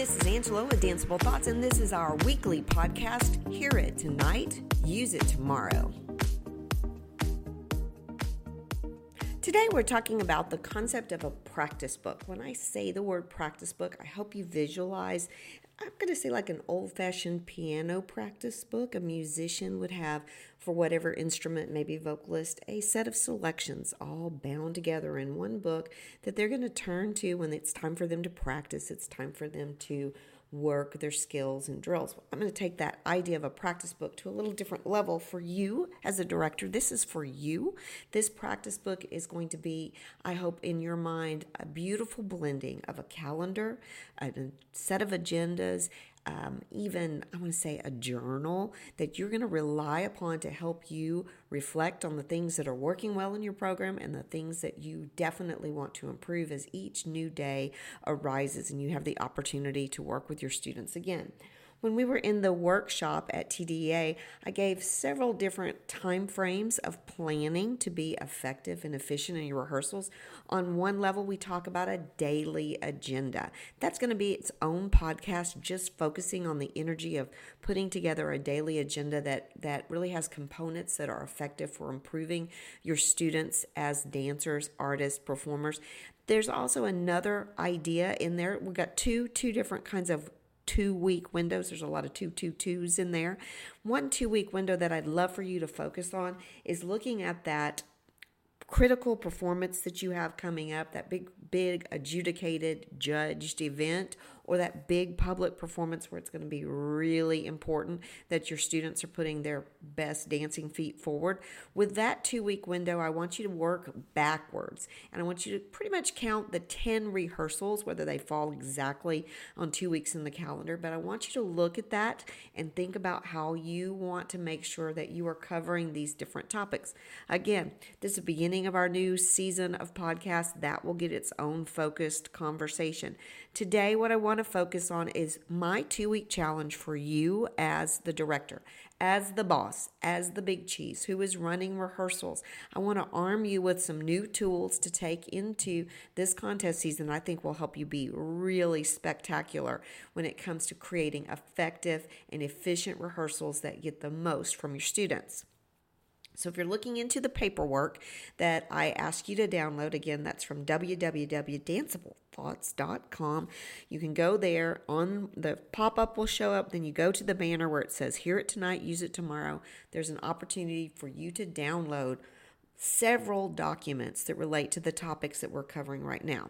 This is Angela with Danceable Thoughts, and this is our weekly podcast. Hear it tonight, use it tomorrow. Today, we're talking about the concept of a practice book. When I say the word practice book, I hope you visualize I'm going to say like an old fashioned piano practice book. A musician would have for whatever instrument, maybe vocalist, a set of selections all bound together in one book that they're going to turn to when it's time for them to practice, it's time for them to work their skills and drills. I'm going to take that idea of a practice book to a little different level for you as a director. This is for you. This practice book is going to be, I hope, in your mind, a beautiful blending of a calendar, a set of agendas, um, even I want to say a journal that you're going to rely upon to help you reflect on the things that are working well in your program and the things that you definitely want to improve as each new day arises and you have the opportunity to work with your students again. When we were in the workshop at TDA, I gave several different time frames of planning to be effective and efficient in your rehearsals. On one level, we talk about a daily agenda. That's going to be its own podcast, just focusing on the energy of putting together a daily agenda that, that really has components that are effective for improving your students as dancers, artists, performers. There's also another idea in there. We've got two two different kinds of two week windows. There's a lot of two, two, twos in there. One two week window that I'd love for you to focus on is looking at that critical performance that you have coming up, that big, big adjudicated, judged event, or that big public performance where it's going to be really important that your students are putting their best dancing feet forward. With that two week window, I want you to work backwards and I want you to pretty much count the 10 rehearsals, whether they fall exactly on two weeks in the calendar. But I want you to look at that and think about how you want to make sure that you are covering these different topics. Again, this is the beginning of our new season of podcasts that will get its own focused conversation. Today, what I want to focus on is my two week challenge for you as the director, as the boss, as the big cheese who is running rehearsals. I want to arm you with some new tools to take into this contest season. I think will help you be really spectacular when it comes to creating effective and efficient rehearsals that get the most from your students. So if you're looking into the paperwork that I ask you to download, again, that's from www.danceablethoughts.com. You can go there on the pop up will show up. Then you go to the banner where it says, Hear it tonight, use it tomorrow. There's an opportunity for you to download several documents that relate to the topics that we're covering right now.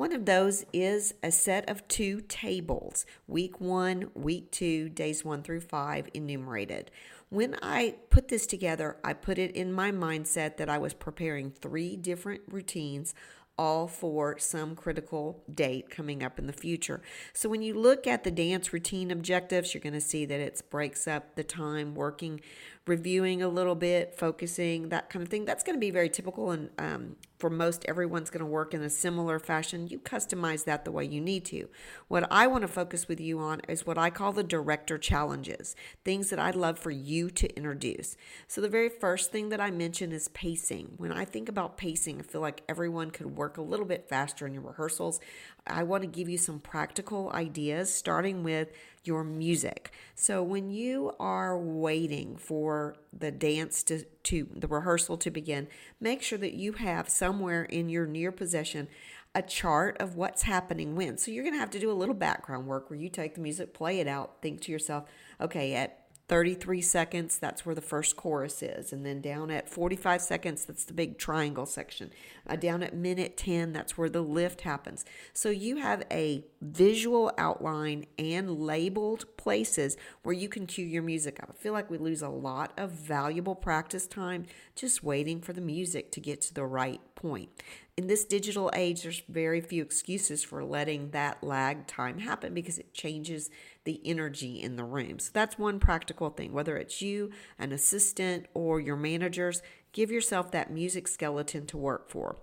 One of those is a set of two tables, week one, week two, days one through five, enumerated. When I put this together, I put it in my mindset that I was preparing three different routines all for some critical date coming up in the future. So when you look at the dance routine objectives, you're going to see that it breaks up the time working, reviewing a little bit, focusing, that kind of thing. That's going to be very typical and um, for most everyone's going to work in a similar fashion. You customize that the way you need to. What I want to focus with you on is what I call the director challenges, things that I'd love for you to introduce. So, the very first thing that I mention is pacing. When I think about pacing, I feel like everyone could work a little bit faster in your rehearsals. I want to give you some practical ideas, starting with your music. So when you are waiting for the dance to, to the rehearsal to begin, make sure that you have somewhere in your near possession a chart of what's happening when. So you're going to have to do a little background work where you take the music, play it out, think to yourself, okay, at 33 seconds, that's where the first chorus is. And then down at 45 seconds, that's the big triangle section. Uh, down at minute 10, that's where the lift happens. So you have a visual outline and labeled places where you can cue your music up. I feel like we lose a lot of valuable practice time just waiting for the music to get to the right point. In this digital age, there's very few excuses for letting that lag time happen because it changes the energy in the room. So that's one practical thing. Whether it's you, an assistant, or your managers, give yourself that music skeleton to work for.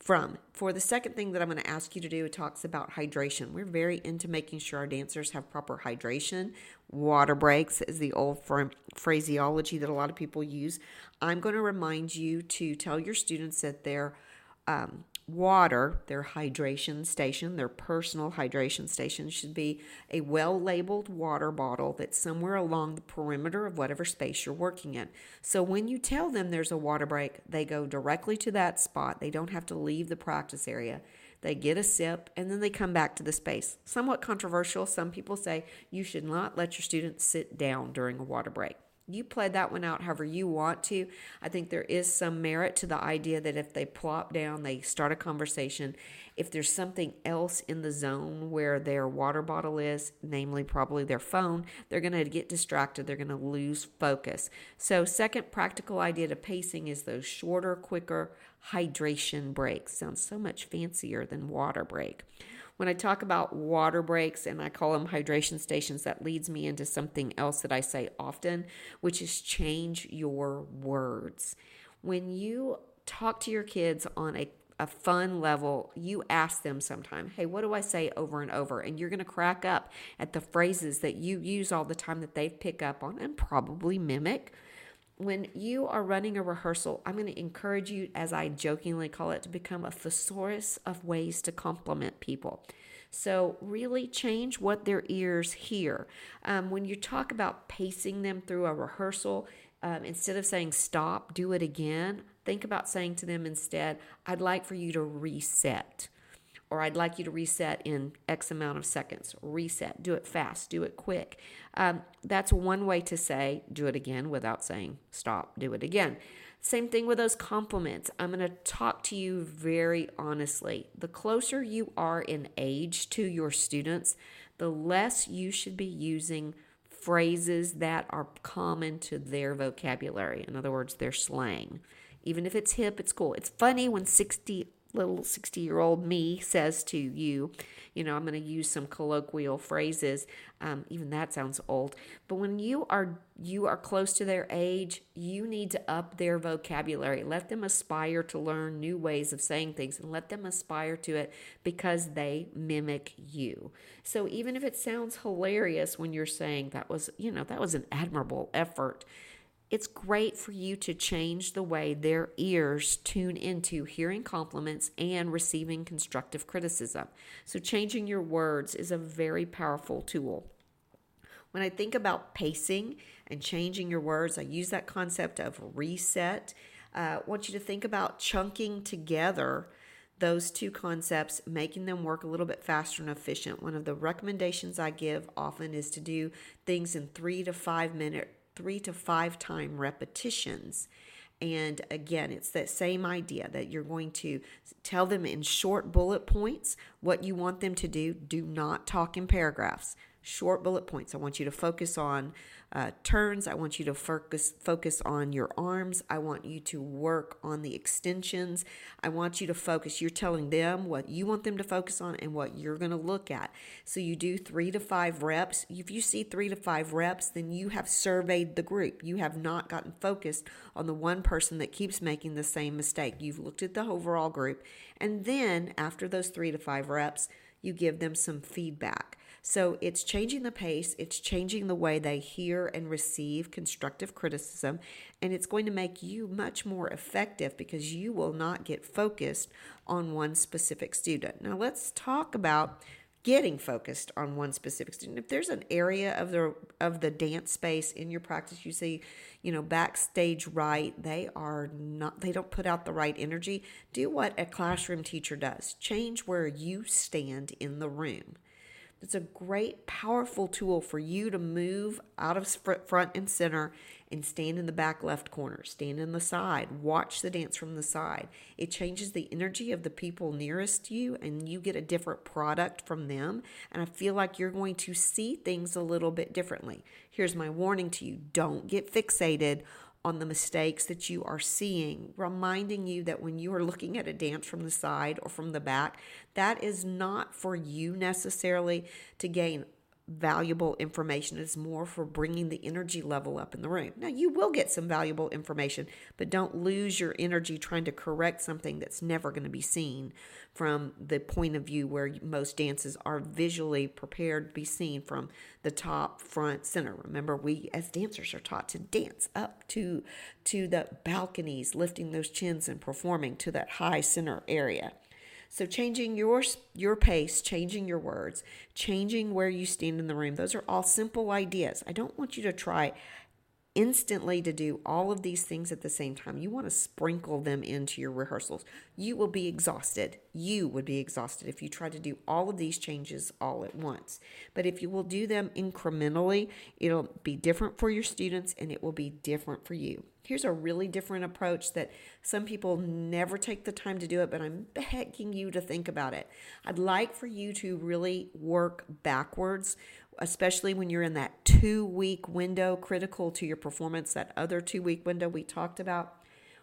From for the second thing that I'm going to ask you to do, it talks about hydration. We're very into making sure our dancers have proper hydration. Water breaks is the old phraseology that a lot of people use. I'm going to remind you to tell your students that their um, water, their hydration station, their personal hydration station, should be a well labeled water bottle that's somewhere along the perimeter of whatever space you're working in. So when you tell them there's a water break, they go directly to that spot. They don't have to leave the practice area. They get a sip and then they come back to the space. Somewhat controversial. Some people say you should not let your students sit down during a water break you play that one out however you want to. I think there is some merit to the idea that if they plop down, they start a conversation. If there's something else in the zone where their water bottle is, namely probably their phone, they're going to get distracted. They're going to lose focus. So, second practical idea to pacing is those shorter, quicker hydration breaks. Sounds so much fancier than water break. When I talk about water breaks and I call them hydration stations, that leads me into something else that I say often, which is change your words. When you talk to your kids on a a fun level, you ask them sometime, hey, what do I say over and over? And you're going to crack up at the phrases that you use all the time that they pick up on and probably mimic. When you are running a rehearsal, I'm going to encourage you, as I jokingly call it, to become a thesaurus of ways to compliment people. So, really change what their ears hear. Um, when you talk about pacing them through a rehearsal, um, instead of saying stop, do it again, think about saying to them instead, I'd like for you to reset. Or I'd like you to reset in X amount of seconds. Reset. Do it fast. Do it quick. Um, that's one way to say do it again without saying stop. Do it again. Same thing with those compliments. I'm going to talk to you very honestly. The closer you are in age to your students, the less you should be using phrases that are common to their vocabulary. In other words, their slang. Even if it's hip, it's cool. It's funny when 60 little 60 year old me says to you, you know, I'm going to use some colloquial phrases. Um, even that sounds old. But when you are you are close to their age, you need to up their vocabulary. Let them aspire to learn new ways of saying things, and let them aspire to it because they mimic you. So even if it sounds hilarious when you're saying that was, you know, that was an admirable effort it's great for you to change the way their ears tune into hearing compliments and receiving constructive criticism. So, changing your words is a very powerful tool. When I think about pacing and changing your words, I use that concept of reset. Uh, I want you to think about chunking together those two concepts, making them work a little bit faster and efficient. One of the recommendations I give often is to do things in three to five minute three to five time repetitions. And again, it's that same idea that you're going to tell them in short bullet points what you want them to do. Do not talk in paragraphs short bullet points. I want you to focus on uh, turns. I want you to focus focus on your arms. I want you to work on the extensions. I want you to focus. You're telling them what you want them to focus on and what you're going to look at. So you do three to five reps. If you see three to five reps, then you have surveyed the group. You have not gotten focused on the one person that keeps making the same mistake. You've looked at the overall group, and then after those three to five reps, you give them some feedback. So it's changing the pace, it's changing the way they hear and receive constructive criticism, and it's going to make you much more effective because you will not get focused on one specific student. Now, let's talk about getting focused on one specific student. If there's an area of the of the dance space in your practice you see, you know, backstage right, they are not they don't put out the right energy, do what a classroom teacher does. Change where you stand in the room. It's a great, powerful tool for you to move out of front and center and stand in the back left corner, stand in the side, watch the dance from the side. It changes the energy of the people nearest you, and you get a different product from them. And I feel like you're going to see things a little bit differently. Here's my warning to you don't get fixated on the mistakes that you are seeing, reminding you that when you are looking at a dance from the side or from the back, that is not for you necessarily to gain valuable information. It's more for bringing the energy level up in the room. Now, you will get some valuable information, but don't lose your energy trying to correct something that's never going to be seen from the point of view where most dances are visually prepared to be seen from the top, front, center. Remember, we as dancers are taught to dance up to to the balconies, lifting those chins and performing to that high center area. So changing your your pace, changing your words, changing where you stand in the room. Those are all simple ideas. I don't want you to try instantly to do all of these things at the same time. You want to sprinkle them into your rehearsals. You will be exhausted. You would be exhausted if you try to do all of these changes all at once. But if you will do them incrementally, it'll be different for your students and it will be different for you. Here's a really different approach that some people never take the time to do it, but I'm begging you to think about it. I'd like for you to really work backwards especially when you're in that two week window critical to your performance, that other two week window we talked about.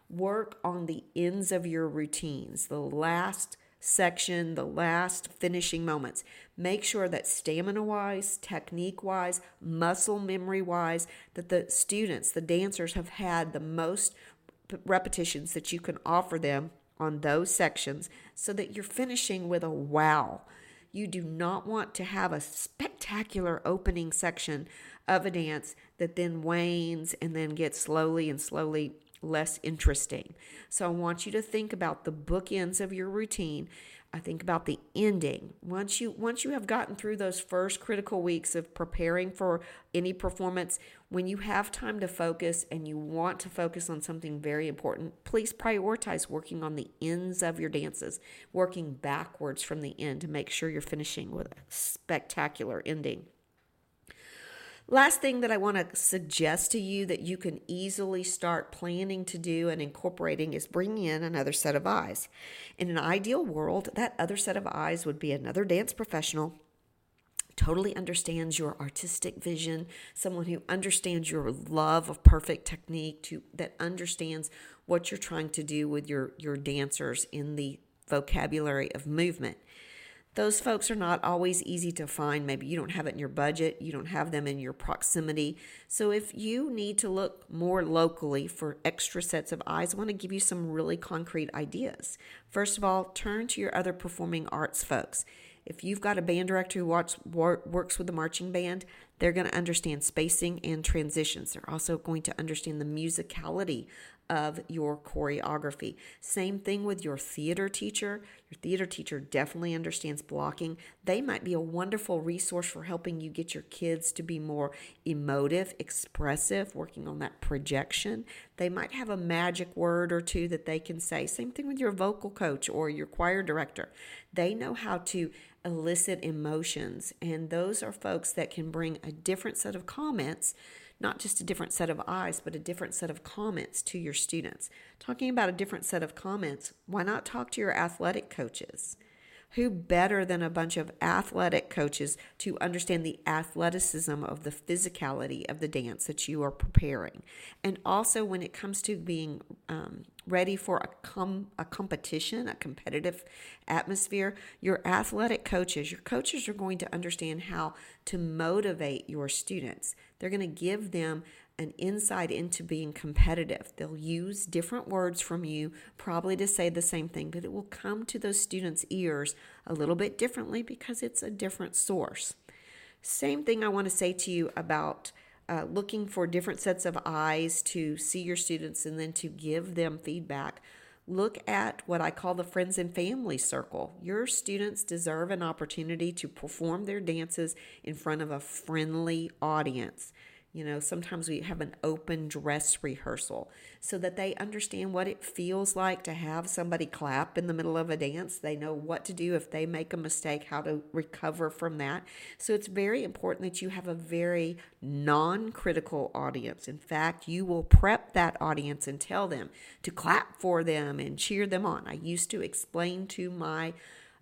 Work on the ends of your routines, the last section, the last finishing moments. Make sure that stamina wise, technique wise, muscle memory wise, that the students, the dancers have had the most repetitions that you can offer them on those sections so that you're finishing with a wow. You do not want to have a spectacular opening section of a dance that then wanes and then gets slowly and slowly less interesting. So I want you to think about the bookends of your routine I think about the ending. Once you once you have gotten through those first critical weeks of preparing for any performance, when you have time to focus and you want to focus on something very important, please prioritize working on the ends of your dances, working backwards from the end to make sure you're finishing with a spectacular ending. Last thing that I want to suggest to you that you can easily start planning to do and incorporating is bringing in another set of eyes. In an ideal world, that other set of eyes would be another dance professional totally understands your artistic vision, someone who understands your love of perfect technique, to that understands what you're trying to do with your your dancers in the vocabulary of movement those folks are not always easy to find. Maybe you don't have it in your budget, you don't have them in your proximity. So, if you need to look more locally for extra sets of eyes, I want to give you some really concrete ideas. First of all, turn to your other performing arts folks. If you've got a band director who works with the marching band, they're going to understand spacing and transitions. They're also going to understand the musicality of your choreography. Same thing with your theater teacher. Your theater teacher definitely understands blocking. They might be a wonderful resource for helping you get your kids to be more emotive, expressive, working on that projection. They might have a magic word or two that they can say. Same thing with your vocal coach or your choir director. They know how to elicit emotions, and those are folks that can bring a different set of comments not just a different set of eyes, but a different set of comments to your students. Talking about a different set of comments, why not talk to your athletic coaches? Who better than a bunch of athletic coaches to understand the athleticism of the physicality of the dance that you are preparing? And also, when it comes to being um, ready for a, com- a competition, a competitive atmosphere, your athletic coaches, your coaches are going to understand how to motivate your students. They're going to give them an insight into being competitive. They'll use different words from you, probably to say the same thing, but it will come to those students' ears a little bit differently because it's a different source. Same thing I want to say to you about uh, looking for different sets of eyes to see your students and then to give them feedback. Look at what I call the friends and family circle. Your students deserve an opportunity to perform their dances in front of a friendly audience. You know, sometimes we have an open dress rehearsal so that they understand what it feels like to have somebody clap in the middle of a dance. They know what to do if they make a mistake, how to recover from that. So it's very important that you have a very non critical audience. In fact, you will prep that audience and tell them to clap for them and cheer them on. I used to explain to my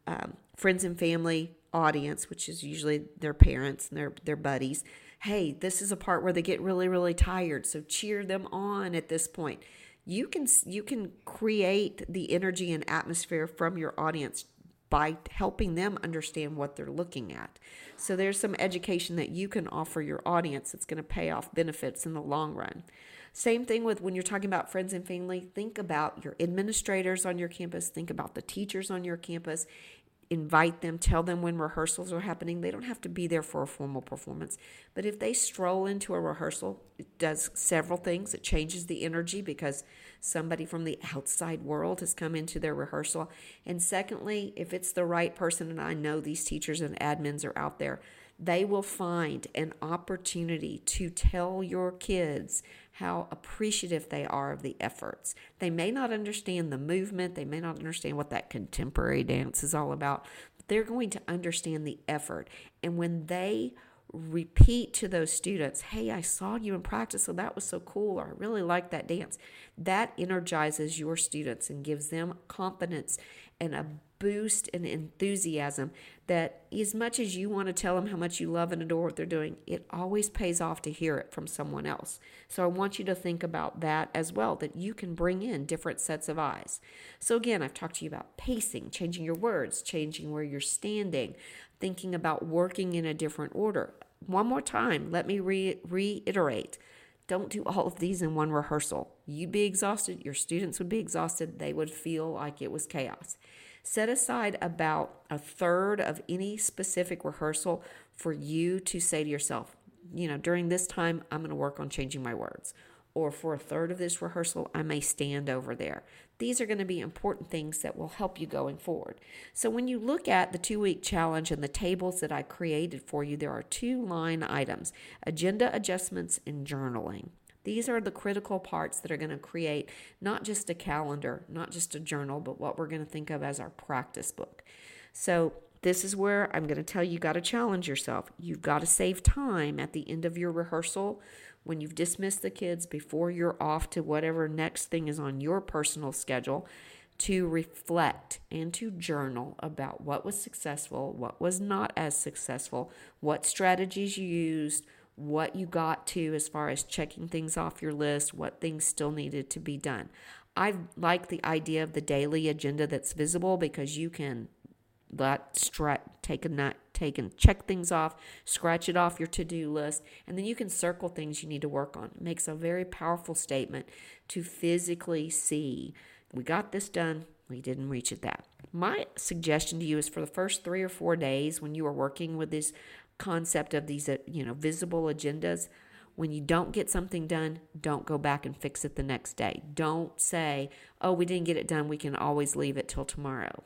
um, friends and family audience, which is usually their parents and their, their buddies hey, this is a part where they get really, really tired. So cheer them on at this point. You can you can create the energy and atmosphere from your audience by helping them understand what they're looking at. So there's some education that you can offer your audience that's going to pay off benefits in the long run. Same thing with when you're talking about friends and family, think about your administrators on your campus, think about the teachers on your campus invite them, tell them when rehearsals are happening. They don't have to be there for a formal performance. But if they stroll into a rehearsal, it does several things. It changes the energy because somebody from the outside world has come into their rehearsal. And secondly, if it's the right person, and I know these teachers and admins are out there, they will find an opportunity to tell your kids how appreciative they are of the efforts. They may not understand the movement, they may not understand what that contemporary dance is all about, but they're going to understand the effort. And when they repeat to those students, hey, I saw you in practice, so that was so cool, or I really like that dance, that energizes your students and gives them confidence and a boost and enthusiasm that as much as you want to tell them how much you love and adore what they're doing, it always pays off to hear it from someone else. So I want you to think about that as well, that you can bring in different sets of eyes. So again, I've talked to you about pacing, changing your words, changing where you're standing, thinking about working in a different order. One more time, let me re- reiterate. Don't do all of these in one rehearsal. You'd be exhausted, your students would be exhausted, they would feel like it was chaos. Set aside about a third of any specific rehearsal for you to say to yourself, you know, during this time, I'm going to work on changing my words. Or for a third of this rehearsal, I may stand over there. These are going to be important things that will help you going forward. So, when you look at the two week challenge and the tables that I created for you, there are two line items agenda adjustments and journaling. These are the critical parts that are going to create not just a calendar, not just a journal, but what we're going to think of as our practice book. So, this is where I'm going to tell you, you got to challenge yourself. You've got to save time at the end of your rehearsal when you've dismissed the kids before you're off to whatever next thing is on your personal schedule to reflect and to journal about what was successful, what was not as successful, what strategies you used, what you got to as far as checking things off your list, what things still needed to be done. I like the idea of the daily agenda that's visible because you can let stri- take a nut, take and check things off, scratch it off your to-do list, and then you can circle things you need to work on. It makes a very powerful statement to physically see we got this done, we didn't reach it that. My suggestion to you is for the first 3 or 4 days when you are working with this concept of these, uh, you know, visible agendas. When you don't get something done, don't go back and fix it the next day. Don't say, oh, we didn't get it done. We can always leave it till tomorrow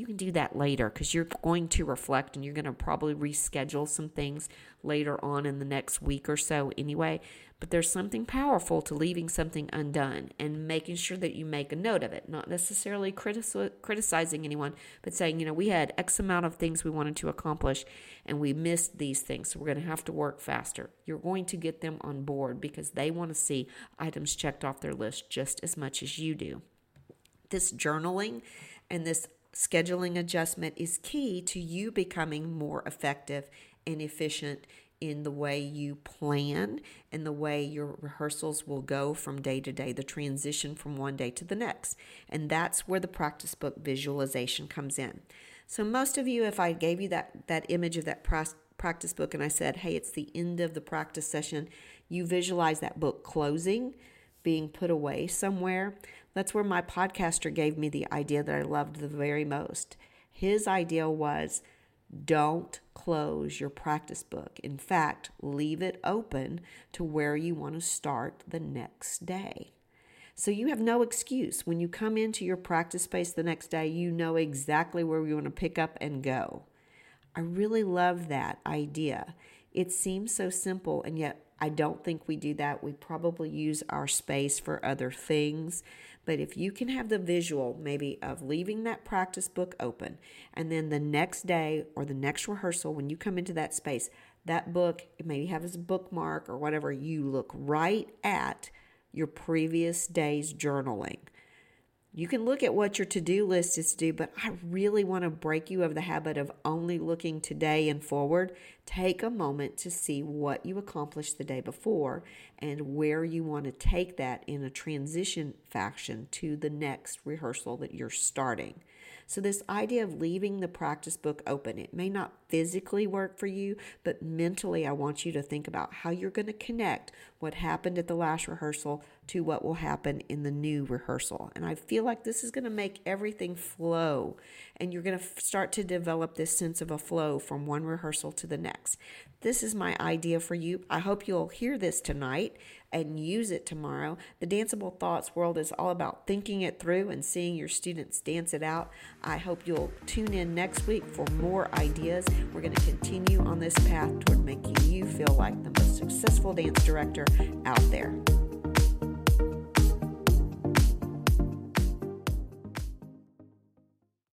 you can do that later because you're going to reflect and you're going to probably reschedule some things later on in the next week or so anyway. But there's something powerful to leaving something undone and making sure that you make a note of it, not necessarily criticizing anyone, but saying, you know, we had X amount of things we wanted to accomplish and we missed these things. So we're going to have to work faster. You're going to get them on board because they want to see items checked off their list just as much as you do. This journaling and this scheduling adjustment is key to you becoming more effective and efficient in the way you plan and the way your rehearsals will go from day to day, the transition from one day to the next. And that's where the practice book visualization comes in. So, most of you, if I gave you that, that image of that practice book and I said, hey, it's the end of the practice session, you visualize that book closing, being put away somewhere. That's where my podcaster gave me the idea that I loved the very most. His idea was don't close your practice book. In fact, leave it open to where you want to start the next day. So you have no excuse. When you come into your practice space the next day, you know exactly where you want to pick up and go. I really love that idea. It seems so simple, and yet I don't think we do that. We probably use our space for other things. But if you can have the visual, maybe of leaving that practice book open, and then the next day or the next rehearsal, when you come into that space, that book maybe have as a bookmark or whatever, you look right at your previous day's journaling. You can look at what your to do list is to do, but I really want to break you of the habit of only looking today and forward. Take a moment to see what you accomplished the day before and where you want to take that in a transition fashion to the next rehearsal that you're starting. So, this idea of leaving the practice book open, it may not physically work for you, but mentally, I want you to think about how you're going to connect what happened at the last rehearsal to what will happen in the new rehearsal. And I feel like this is going to make everything flow, and you're going to start to develop this sense of a flow from one rehearsal to the next. This is my idea for you. I hope you'll hear this tonight and use it tomorrow. The Danceable Thoughts world is all about thinking it through and seeing your students dance it out. I hope you'll tune in next week for more ideas. We're going to continue on this path toward making you feel like the most successful dance director out there.